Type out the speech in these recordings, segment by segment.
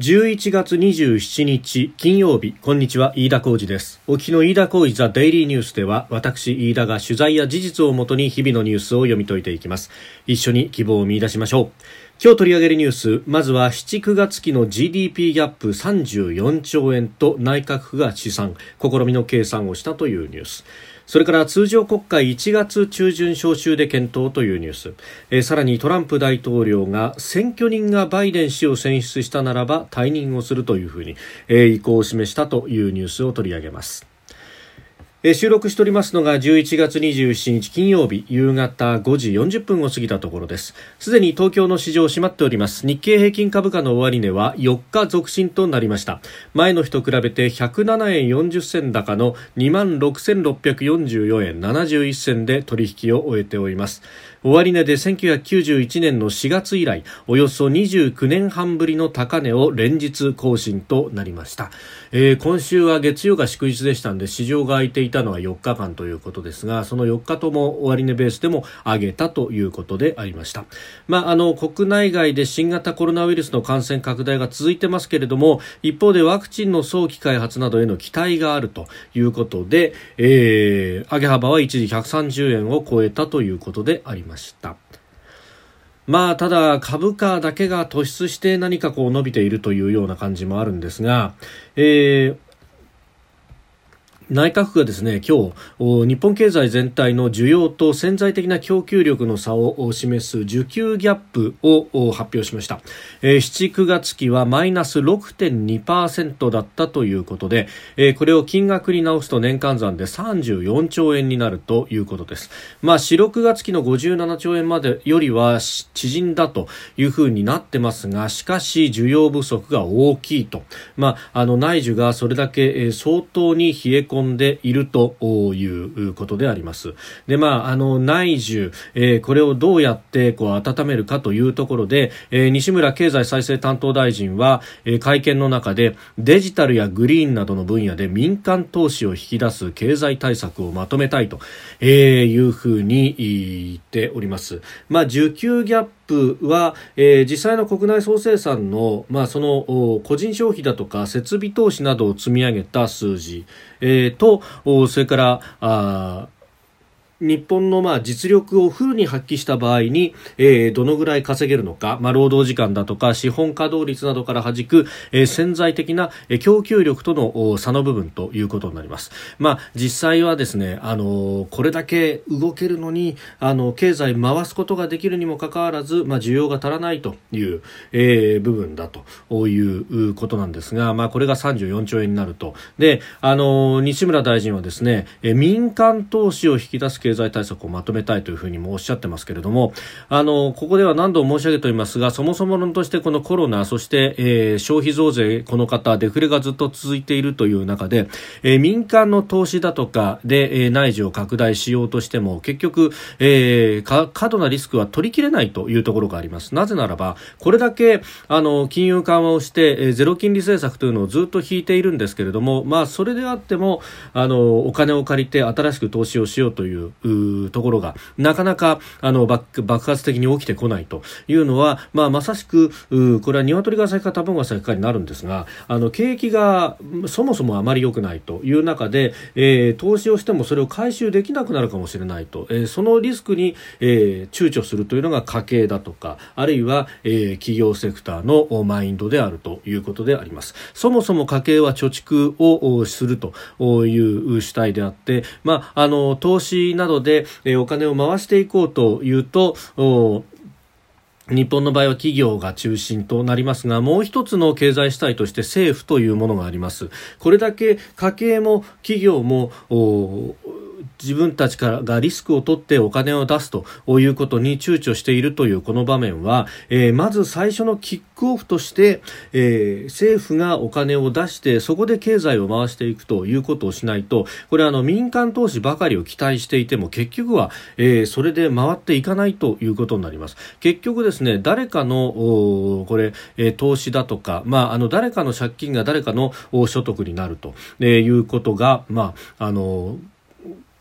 11月27日金曜日。こんにちは飯田浩二です。お聞の飯田浩二ザデイリーニュースでは私飯田が取材や事実をもとに日々のニュースを読み解いていきます。一緒に希望を見出しましょう。今日取り上げるニュースまずは7、9月期の GDP ギャップ34兆円と内閣府が試算。試みの計算をしたというニュース。それから通常国会1月中旬召集で検討というニュース、えー、さらにトランプ大統領が選挙人がバイデン氏を選出したならば退任をするというふうに、えー、意向を示したというニュースを取り上げます。え収録しておりますのが11月27日金曜日夕方5時40分を過ぎたところです。すでに東京の市場閉まっております。日経平均株価の終値は4日続伸となりました。前の日と比べて107円40銭高の2万6644円71銭で取引を終えております。終値で1991年の4月以来およそ29年半ぶりの高値を連日更新となりました、えー、今週は月曜が祝日でしたんで市場が開いていたのは4日間ということですがその4日とも終値ベースでも上げたということでありました、まあ、あの国内外で新型コロナウイルスの感染拡大が続いてますけれども一方でワクチンの早期開発などへの期待があるということで、えー、上げ幅は一時130円を超えたということであります。ました。まあ、ただ株価だけが突出して何かこう伸びているというような感じもあるんですが、えー、内閣府がですね今日日本経済全体の需要と潜在的な供給力の差を示す需給ギャップを発表しました、7、9月期はマイナス6.2%だったということで、これを金額に直すと年間算で34兆円になるということです。まあ4、6月期の57兆円までよりは縮んだというふうになってますがしかし需要不足が大きいと。まああの内需がそれだけ相当に冷え込んでいるということであります。で、まあ、あの、内需、えー、これをどうやってこう温めるかというところで、えー、西村経済再生担当大臣は、えー、会見の中でデジタルやグリーンなどの分野で民間投資を引き出す経済対策をまとめたいと、えー、いうふうに言っております。まあ、需給ギャッププは、えー、実際の国内総生産の,、まあその個人消費だとか設備投資などを積み上げた数字、えー、とそれからあ日本のまあ実力をフルに発揮した場合に、えー、どのぐらい稼げるのか、まあ、労働時間だとか資本稼働率などから弾く、えー、潜在的な供給力との差の部分ということになります。まあ、実際はですね、あのこれだけ動けるのにあの経済回すことができるにもかかわらず、まあ、需要が足らないという、えー、部分だということなんですが、まあ、これが34兆円になると。で、あの西村大臣はですね、民間投資を引き出す経済対策をまとめたいというふうにもおっしゃってますけれどもあのここでは何度も申し上げておりますがそもそも論としてこのコロナそして、えー、消費増税この方デフレがずっと続いているという中で、えー、民間の投資だとかで、えー、内需を拡大しようとしても結局、えー、過度なリスクは取りきれないというところがあります。なぜならばこれだけあの金融緩和をして、えー、ゼロ金利政策というのをずっと引いているんですけれどもまあそれであってもあのお金を借りて新しく投資をしようというところがなかなかあの爆発的に起きてこないというのは、まあ、まさしくこれは鶏が先か卵が先かになるんですがあの景気がそもそもあまり良くないという中で、えー、投資をしてもそれを回収できなくなるかもしれないと、えー、そのリスクに、えー、躊躇するというのが家計だとかあるいは、えー、企業セクターのマインドであるということであります。そもそも家計は貯蓄をするという主体であって、まあ、あの投資などでえお金を回していこうというと日本の場合は企業が中心となりますが、もう一つの経済主体として政府というものがあります。これだけ家計も企業も自分たちからがリスクを取ってお金を出すということに躊躇しているというこの場面は、えー、まず最初のキックオフとして、えー、政府がお金を出してそこで経済を回していくということをしないとこれはあの民間投資ばかりを期待していても結局は、えー、それで回っていかないということになります。結局ですね誰かのこれ、え、投資だとか、まあ、あの誰かの借金が誰かの所得になるということが、まあ、あの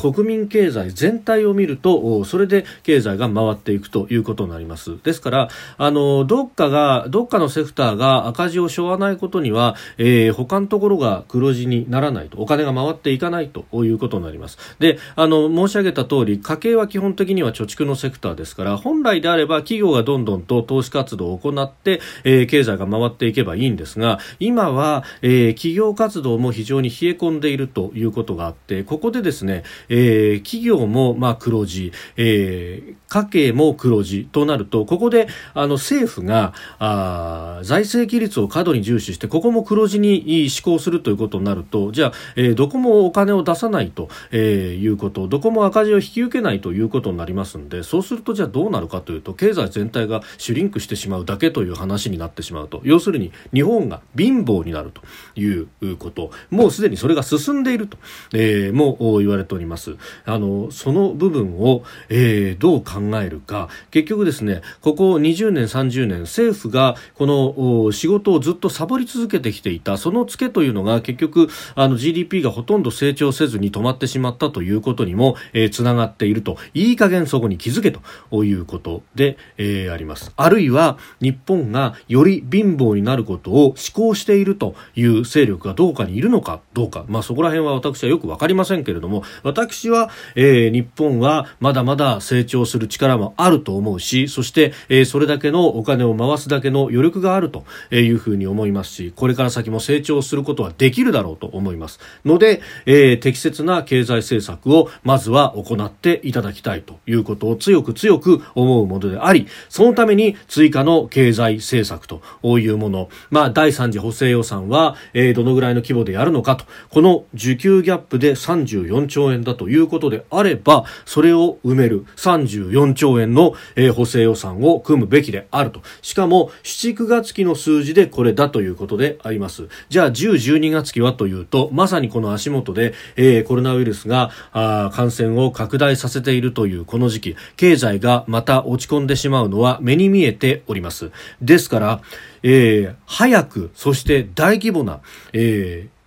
国民経済全体を見るとそれで経済が回っていくということになります。ですからあのどっかがどっかのセクターが赤字を背負わないことには、えー、他のところが黒字にならないとお金が回っていかないということになります。であの申し上げた通り家計は基本的には貯蓄のセクターですから本来であれば企業がどんどんと投資活動を行って、えー、経済が回っていけばいいんですが今は、えー、企業活動も非常に冷え込んでいるということがあってここでですね、えー、企業もまあ黒字、えー、家計も黒字となるとここであの政府があ財政規律を過度に重視してここも黒字に施行するということになるとじゃあ、えー、どこもお金を出さないと、えー、いうことどこも赤字を引き受けないということになりますのでそうするとじゃあどうなるかというと経済全体がシュリンクしてしまうだけという話になってしまうと。要するに日本が貧乏になるということ。もうすでにそれが進んでいると、えー、も言われております。あのその部分を、えー、どう考えるか。結局ですねここ20年30年政府がこの仕事をずっとサボり続けてきていたそのツケというのが結局あの GDP がほとんど成長せずに止まってしまったということにも、えー、つながっていると。いい加減そこに気づけということで、えー、あります。あるいは日本がより貧乏になることを志向しているという勢力がどうかにいるのかどうか、まあ、そこら辺は私はよく分かりませんけれども私私は、えー、日本はまだまだ成長する力もあると思うしそして、えー、それだけのお金を回すだけの余力があるというふうに思いますしこれから先も成長することはできるだろうと思います。ので、えー、適切な経済政策をまずは行っていただきたいということを強く強く思うものでありそのために追加の経済政策というもの、まあ、第3次補正予算は、えー、どのぐらいの規模でやるのかと。この需給ギャップで34兆円だということであればそれを埋める34兆円の、補正予算を組むべきであると。しかも7、9月期の数字でこれだということであります。じゃあ10、12月期はというとまさにこの足元で、えー、コロナウイルスがあ感染を拡大させているというこの時期経済がまた落ち込んでしまうのは目に見えております。ですから、えー、早くそして大規模な、えー、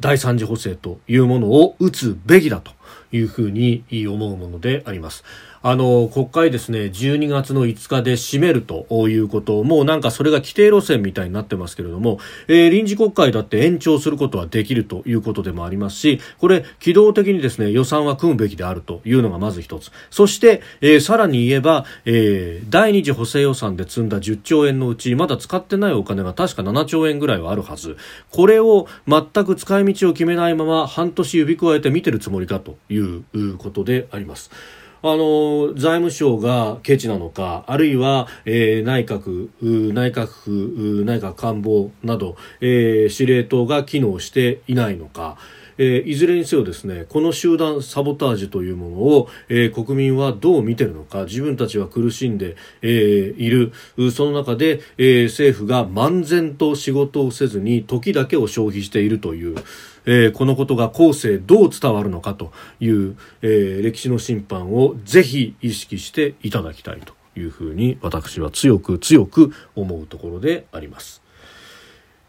第三次補正というものを打つべきだと。いうふうに思うものであります。あの国会ですね12月の5日で締めるということもうなんかそれが規定路線みたいになってますけれども、えー、臨時国会だって延長することはできるということでもありますしこれ機動的にですね予算は組むべきであるというのがまず一つそして、えー、さらに言えば、えー、第二次補正予算で積んだ10兆円のうちまだ使ってないお金が確か7兆円ぐらいはあるはずこれを全く使い道を決めないまま半年指加えて見てるつもりかということであります。あの財務省がケチなのかあるいは、えー、内閣内閣府内閣官房など、えー、司令塔が機能していないのか。えー、いずれにせよですねこの集団サボタージュというものを、えー、国民はどう見てるのか自分たちは苦しんで、えー、いるその中で、え政府が漫然と仕事をせずに時だけを消費しているという。えー、このことが後世どう伝わるのかという、えー、歴史の審判をぜひ意識していただきたいというふうに私は強く強く思うところであります。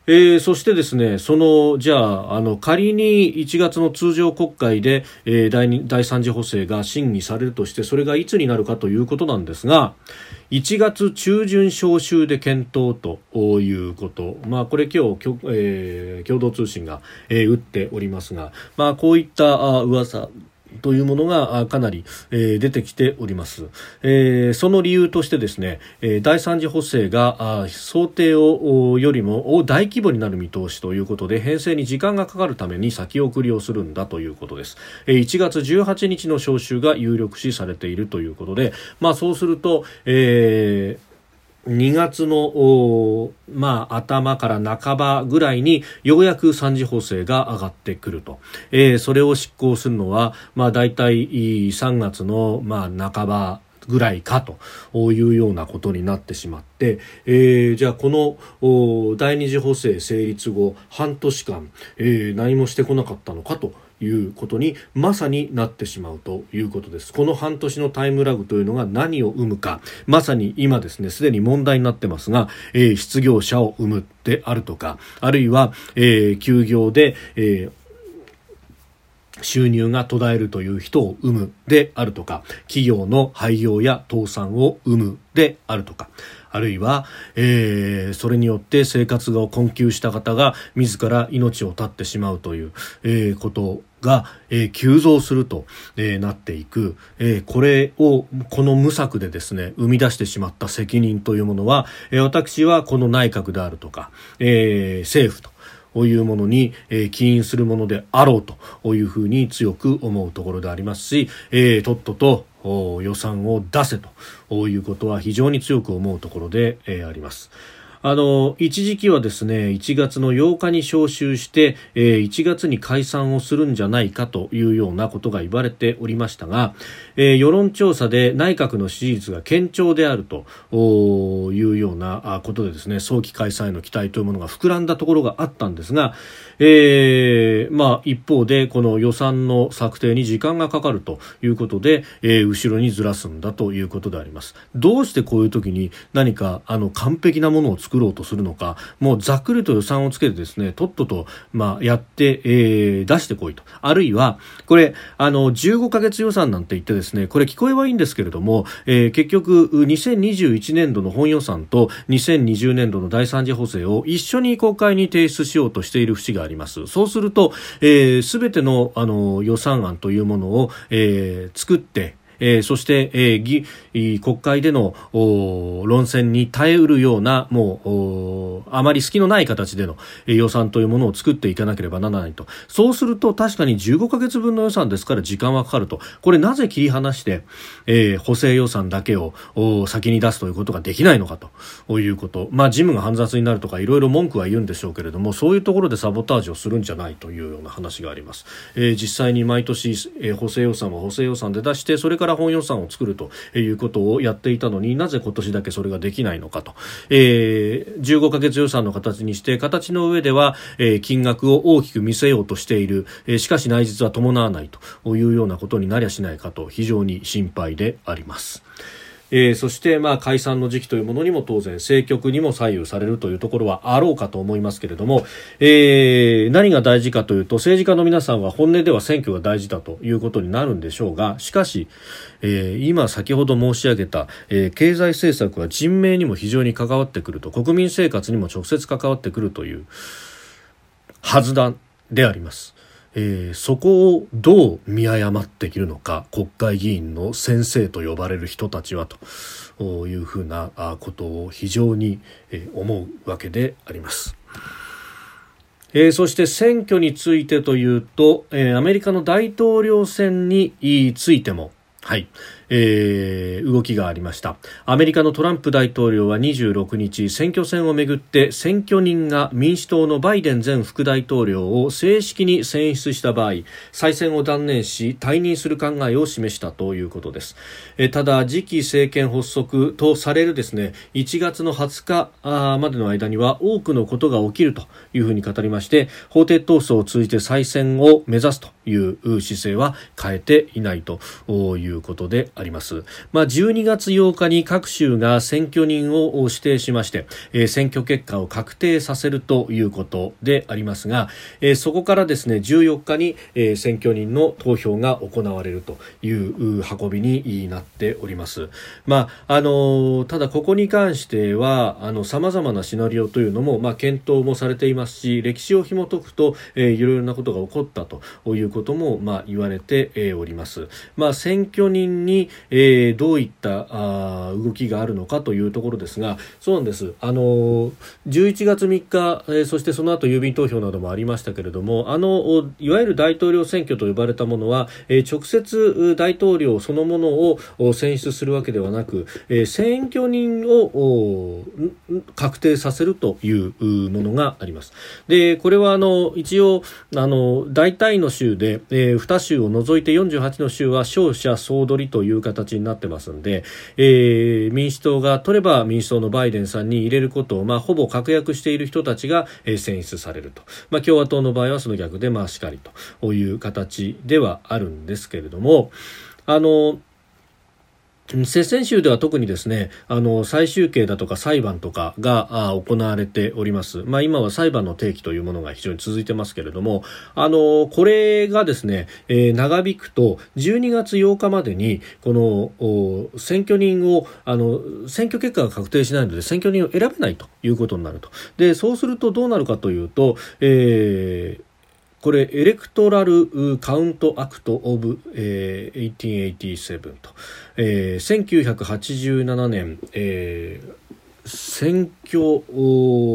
えー、そしてですね、その、じゃあ、あの、仮に1月の通常国会で、えー、第第3次補正が審議されるとして、それがいつになるかということなんですが、1月中旬召集で検討ということ、まあ、これ今日、えー、共同通信が、えー、打っておりますが、まあ、こういったあ噂というものがかなり、え出てきております、え、その理由としてですね、え第3次補正が想定をよりも大規模になる見通しということで編成に時間がかかるために先送りをするんだということです、え1月18日の招集が有力視されているということで、まあ、そうすると、えー2月の、まあ、頭から半ばぐらいにようやく3次補正が上がってくると、えー、それを執行するのは、まあ、大体3月の、まあ、半ばぐらいかというようなことになってしまって、えー、じゃあこの第二次補正成立後半年間、えー、何もしてこなかったのかということにまさになってしまうということです。この半年のタイムラグというのが何を生むか。まさに今ですねすでに問題になってますが、えー、失業者を生むであるとかあるいは、えー、休業で、えー収入が途絶えるという人を生むであるとか企業の廃業や倒産を生むであるとかあるいは、えー、それによって生活が困窮した方が自ら命を絶ってしまうという、えー、ことが、えー、急増すると、えー、なっていく、えー、これをこの無策でですね生み出してしまった責任というものは、えー、私はこの内閣であるとか、えー、政府というものに、えー、起因するものであろうというふうに強く思うところでありますし、えー、とっとと予算を出せということは非常に強く思うところで、えー、あります。あの一時期はですね1月の8日に召集して、えー、1月に解散をするんじゃないかというようなことが言われておりましたが、えー、世論調査で内閣の支持率が堅調であるというようなことでですね早期解散への期待というものが膨らんだところがあったんですが、えーまあ、一方でこの予算の策定に時間がかかるということで、えー、後ろにずらすんだということであります。どうしてこういう時に何かあの完璧なものを作作ろうとするのかもうざっくりと予算をつけてですねとっとと、まあ、やって、えー、出してこいと。あるいはこれあの15ヶ月予算なんて言ってですねこれ聞こえはいいんですけれども、えー、結局2021年度の本予算と2020年度の第三次補正を一緒に国会に提出しようとしている節があります。そうするとすべ、えー、てのあの予算案というものを、えー、作ってえー、そして、えー、議国会での論戦に耐えうるようなもうあまり隙のない形での予算というものを作っていかなければならないと。そうすると確かに15ヶ月分の予算ですから時間はかかると。これなぜ切り離して、えー、補正予算だけを先に出すということができないのかと。いうこと。まあ事務が煩雑になるとかいろいろ文句は言うんでしょうけれどもそういうところでサボタージュをするんじゃないというような話があります、えー、実際に毎年、えー、補正予算は補正予算で出してそれからから本予算を作るということをやっていたのになぜ今年だけそれができないのかと、えー、15ヶ月予算の形にして形の上では、えー、金額を大きく見せようとしている、えー、しかし内実は伴わないというようなことになりゃしないかと非常に心配であります。えー、そしてまあ解散の時期というものにも当然政局にも左右されるというところはあろうかと思いますけれども、えー、何が大事かというと政治家の皆さんは本音では選挙が大事だということになるんでしょうがしかし、えー、今先ほど申し上げた、え、経済政策は人命にも非常に関わってくると国民生活にも直接関わってくるというはずだであります。えー、そこをどう見誤っているのか国会議員の先生と呼ばれる人たちはというふうなことを非常に思うわけであります。えー、そして選挙についてというと、えー、アメリカの大統領選についても、はい、えー、動きがありました。アメリカのトランプ大統領は26日選挙戦をめぐって選挙人が民主党のバイデン前副大統領を正式に選出した場合再選を断念し退任する考えを示したということです、えー、ただ次期政権発足とされるですね1月の20日までの間には多くのことが起きるというふうに語りまして法廷闘争を通じて再選を目指すという姿勢は変えていないということであります。まあ、12月8日に各州が選挙人を指定しまして、えー、選挙結果を確定させるということでありますが、えー、そこからですね、14日に、えー、選挙人の投票が行われるという運びになっております。まあ、あのただここに関しては、あの、様々なシナリオというのも、まあ、検討もされていますし、歴史を紐解くと、えー、いろいろなことが起こったということことも、まあ、言われております。まあ、選挙人に、えー、どういったあ動きがあるのかというところですがそうなんですあの11月3日、えー、そしてその後郵便投票などもありましたけれどもあのいわゆる大統領選挙と呼ばれたものは、えー、直接大統領そのものを選出するわけではなく、えー、選挙人を確定させるというものがありますでこれはあの一応あの大体の州で、でえー、2州を除いて48の州は勝者総取りという形形になってますんで、えー、民主党が取れば民主党のバイデンさんに入れることを、まあ、ほぼ確約している人たちが、えー、選出されると、まあ、共和党の場合はその逆で、まあ、しかりという形ではあるんですけれどもあの接戦州では特にですね、あの、再集計だとか裁判とかが行われております。まあ今は裁判の提起というものが非常に続いてますけれども、あの、これがですね、えー、長引くと12月8日までに、この、選挙人を、あの、選挙結果が確定しないので選挙人を選べないということになると。で、そうするとどうなるかというと、えー、これ Electoral Count Act of、えー、1887と、えー、1987年、えー選挙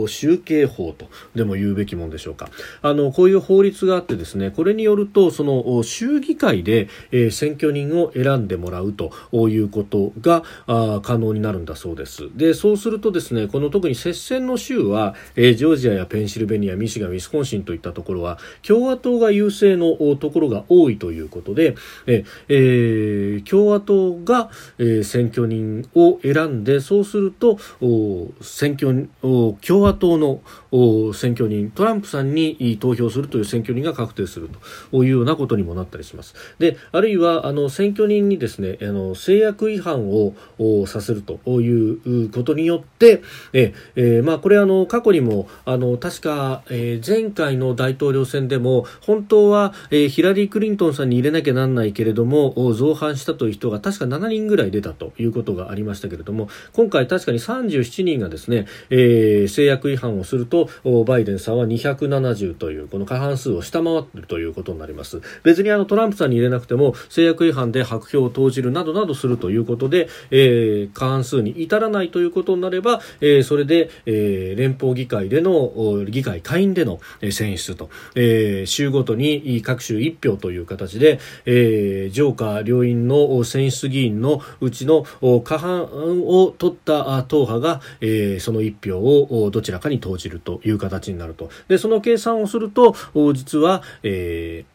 集計法とでも言うべきものでしょうか。あのこういう法律があってですねこれによるとその州議会で、えー、選挙人を選んでもらうということがあ可能になるんだそうです。でそうするとですねこの特に接戦の州は、えー、ジョージアやペンシルベニアミシガンウィスコンシンといったところは共和党が優勢のところが多いということで、えー、共和党が、え、選挙人を選んでそうすると選挙共和党の選挙人トランプさんに投票するという選挙人が確定するというようなことにもなったりします。であるいはあの選挙人にですねあの制約違反をさせるということによってえ、えー、まあ、これあの過去にもあの確か、えー、前回の大統領選でも本当は、えー、ヒラリー・クリントンさんに入れなきゃなんないけれども造反したという人が確か7人ぐらい出たということがありましたけれども今回確かに37人がですね、えー、制約違反をするとバイデンさんは270というこの過半数を下回っているということになります。別にあのトランプさんに入れなくても制約違反で白票を投じるなどなどするということで、えー、過半数に至らないということになれば、えー、それで、えー、連邦議会での議会下院での選出と、えー、州ごとに各州1票という形で、えー、上下両院の選出議員のうちの過半を取った党派が、えー、その1票をどちらかに投じると。という形になると。で、その計算をすると、実は、えー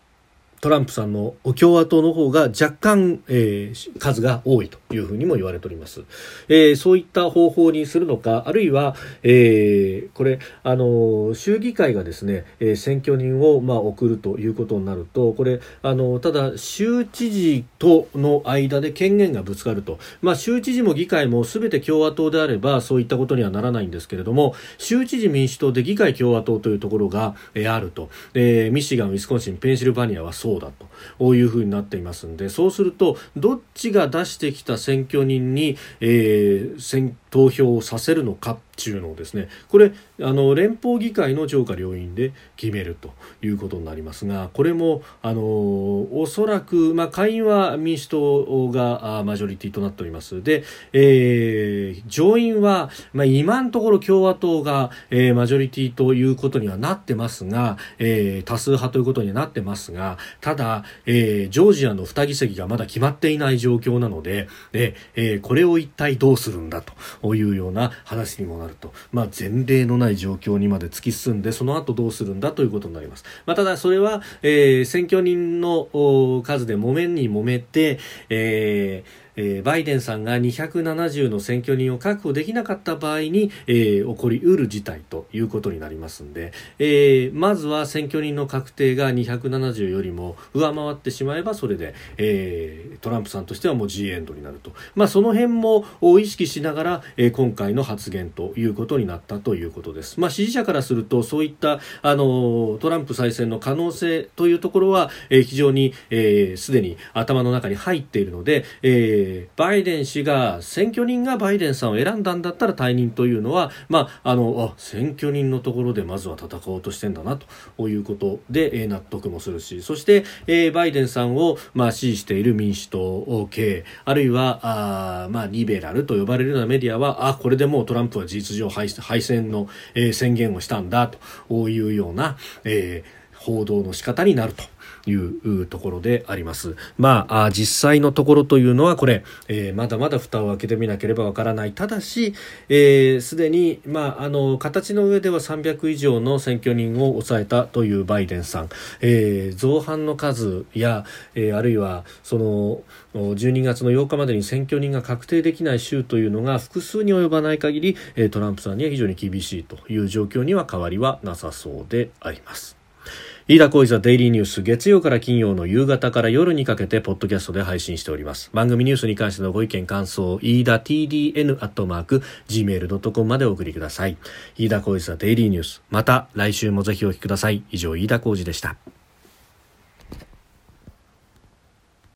トランプさんの共和党の方が若干、えー、数が多いというふうにも言われております、えー、そういった方法にするのかあるいは、えー、これあの州議会がですね、え選挙人を、まあ、送るということになるとこれあのただ州知事との間で権限がぶつかると、まあ、州知事も議会も全て共和党であればそういったことにはならないんですけれども州知事民主党で議会共和党というところが、えあると、えミシガンウィスコンシンペンシルバニアはそうそうだというふうになっていますんでそうするとどっちが出してきた選挙人に、えー、投票をさせるのかっていうのですねこれあの連邦議会の上下両院で決めるということになりますがこれもあのおそらく、まあ、下院は民主党がマジョリティとなっております。で、えー、上院は、まあ、今のところ共和党が、えー、マジョリティということにはなってますが、えー、多数派ということにはなってますがただ、えー、ジョージアの2議席がまだ決まっていない状況なのでで、えー、これを一体どうするんだというような話にもなると、まあ、前例のない状況にまで突き進んでその後どうするんだということになります、まあ、ただそれは、えー、選挙人の数で揉めに揉めて、えーえー、バイデンさんが270の選挙人を確保できなかった場合に、えー、起こりうる事態ということになりますんで、えー、まずは選挙人の確定が270よりも上回ってしまえばそれで、えー、トランプさんとしてはもう G エンドになると、まあ、その辺も意識しながら、えー、今回の発言ということになったということです、まあ、支持者からするとそういったあのトランプ再選の可能性というところは、えー、非常にすで、えー、に頭の中に入っているので、えーー、バイデン氏が選挙人がバイデンさんを選んだんだったら退任というのは、まあ、あのあ選挙人のところでまずは戦おうとしてんだなということで、えー、納得もするしそして、えー、バイデンさんを、まあ、支持している民主党系あるいはあ、まあ、リベラルと呼ばれるようなメディアはあこれでもうトランプは事実上敗敗戦の、えー、宣言をしたんだというような、えー、報道の仕方になると。いうところであります。まあ、実際のところというのはこれ、えー、まだまだ蓋を開けてみなければわからない。ただし、す、えー、で、に、まあ、あの、形の上では300以上の選挙人を抑えたというバイデンさん。えー、造反の数や、えー、あるいは、その、12月の8日までに選挙人が確定できない州というのが複数に及ばない限り、トランプさんには非常に厳しいという状況には変わりはなさそうであります。飯田浩司ザデイリーニュース月曜から金曜の夕方から夜にかけてポッドキャストで配信しております。番組ニュースに関してのご意見感想飯田 TDN アットマーク gmail.com までお送りください。飯田浩司ザデイリーニュースまた来週もぜひお聞きください。以上飯田浩司でした。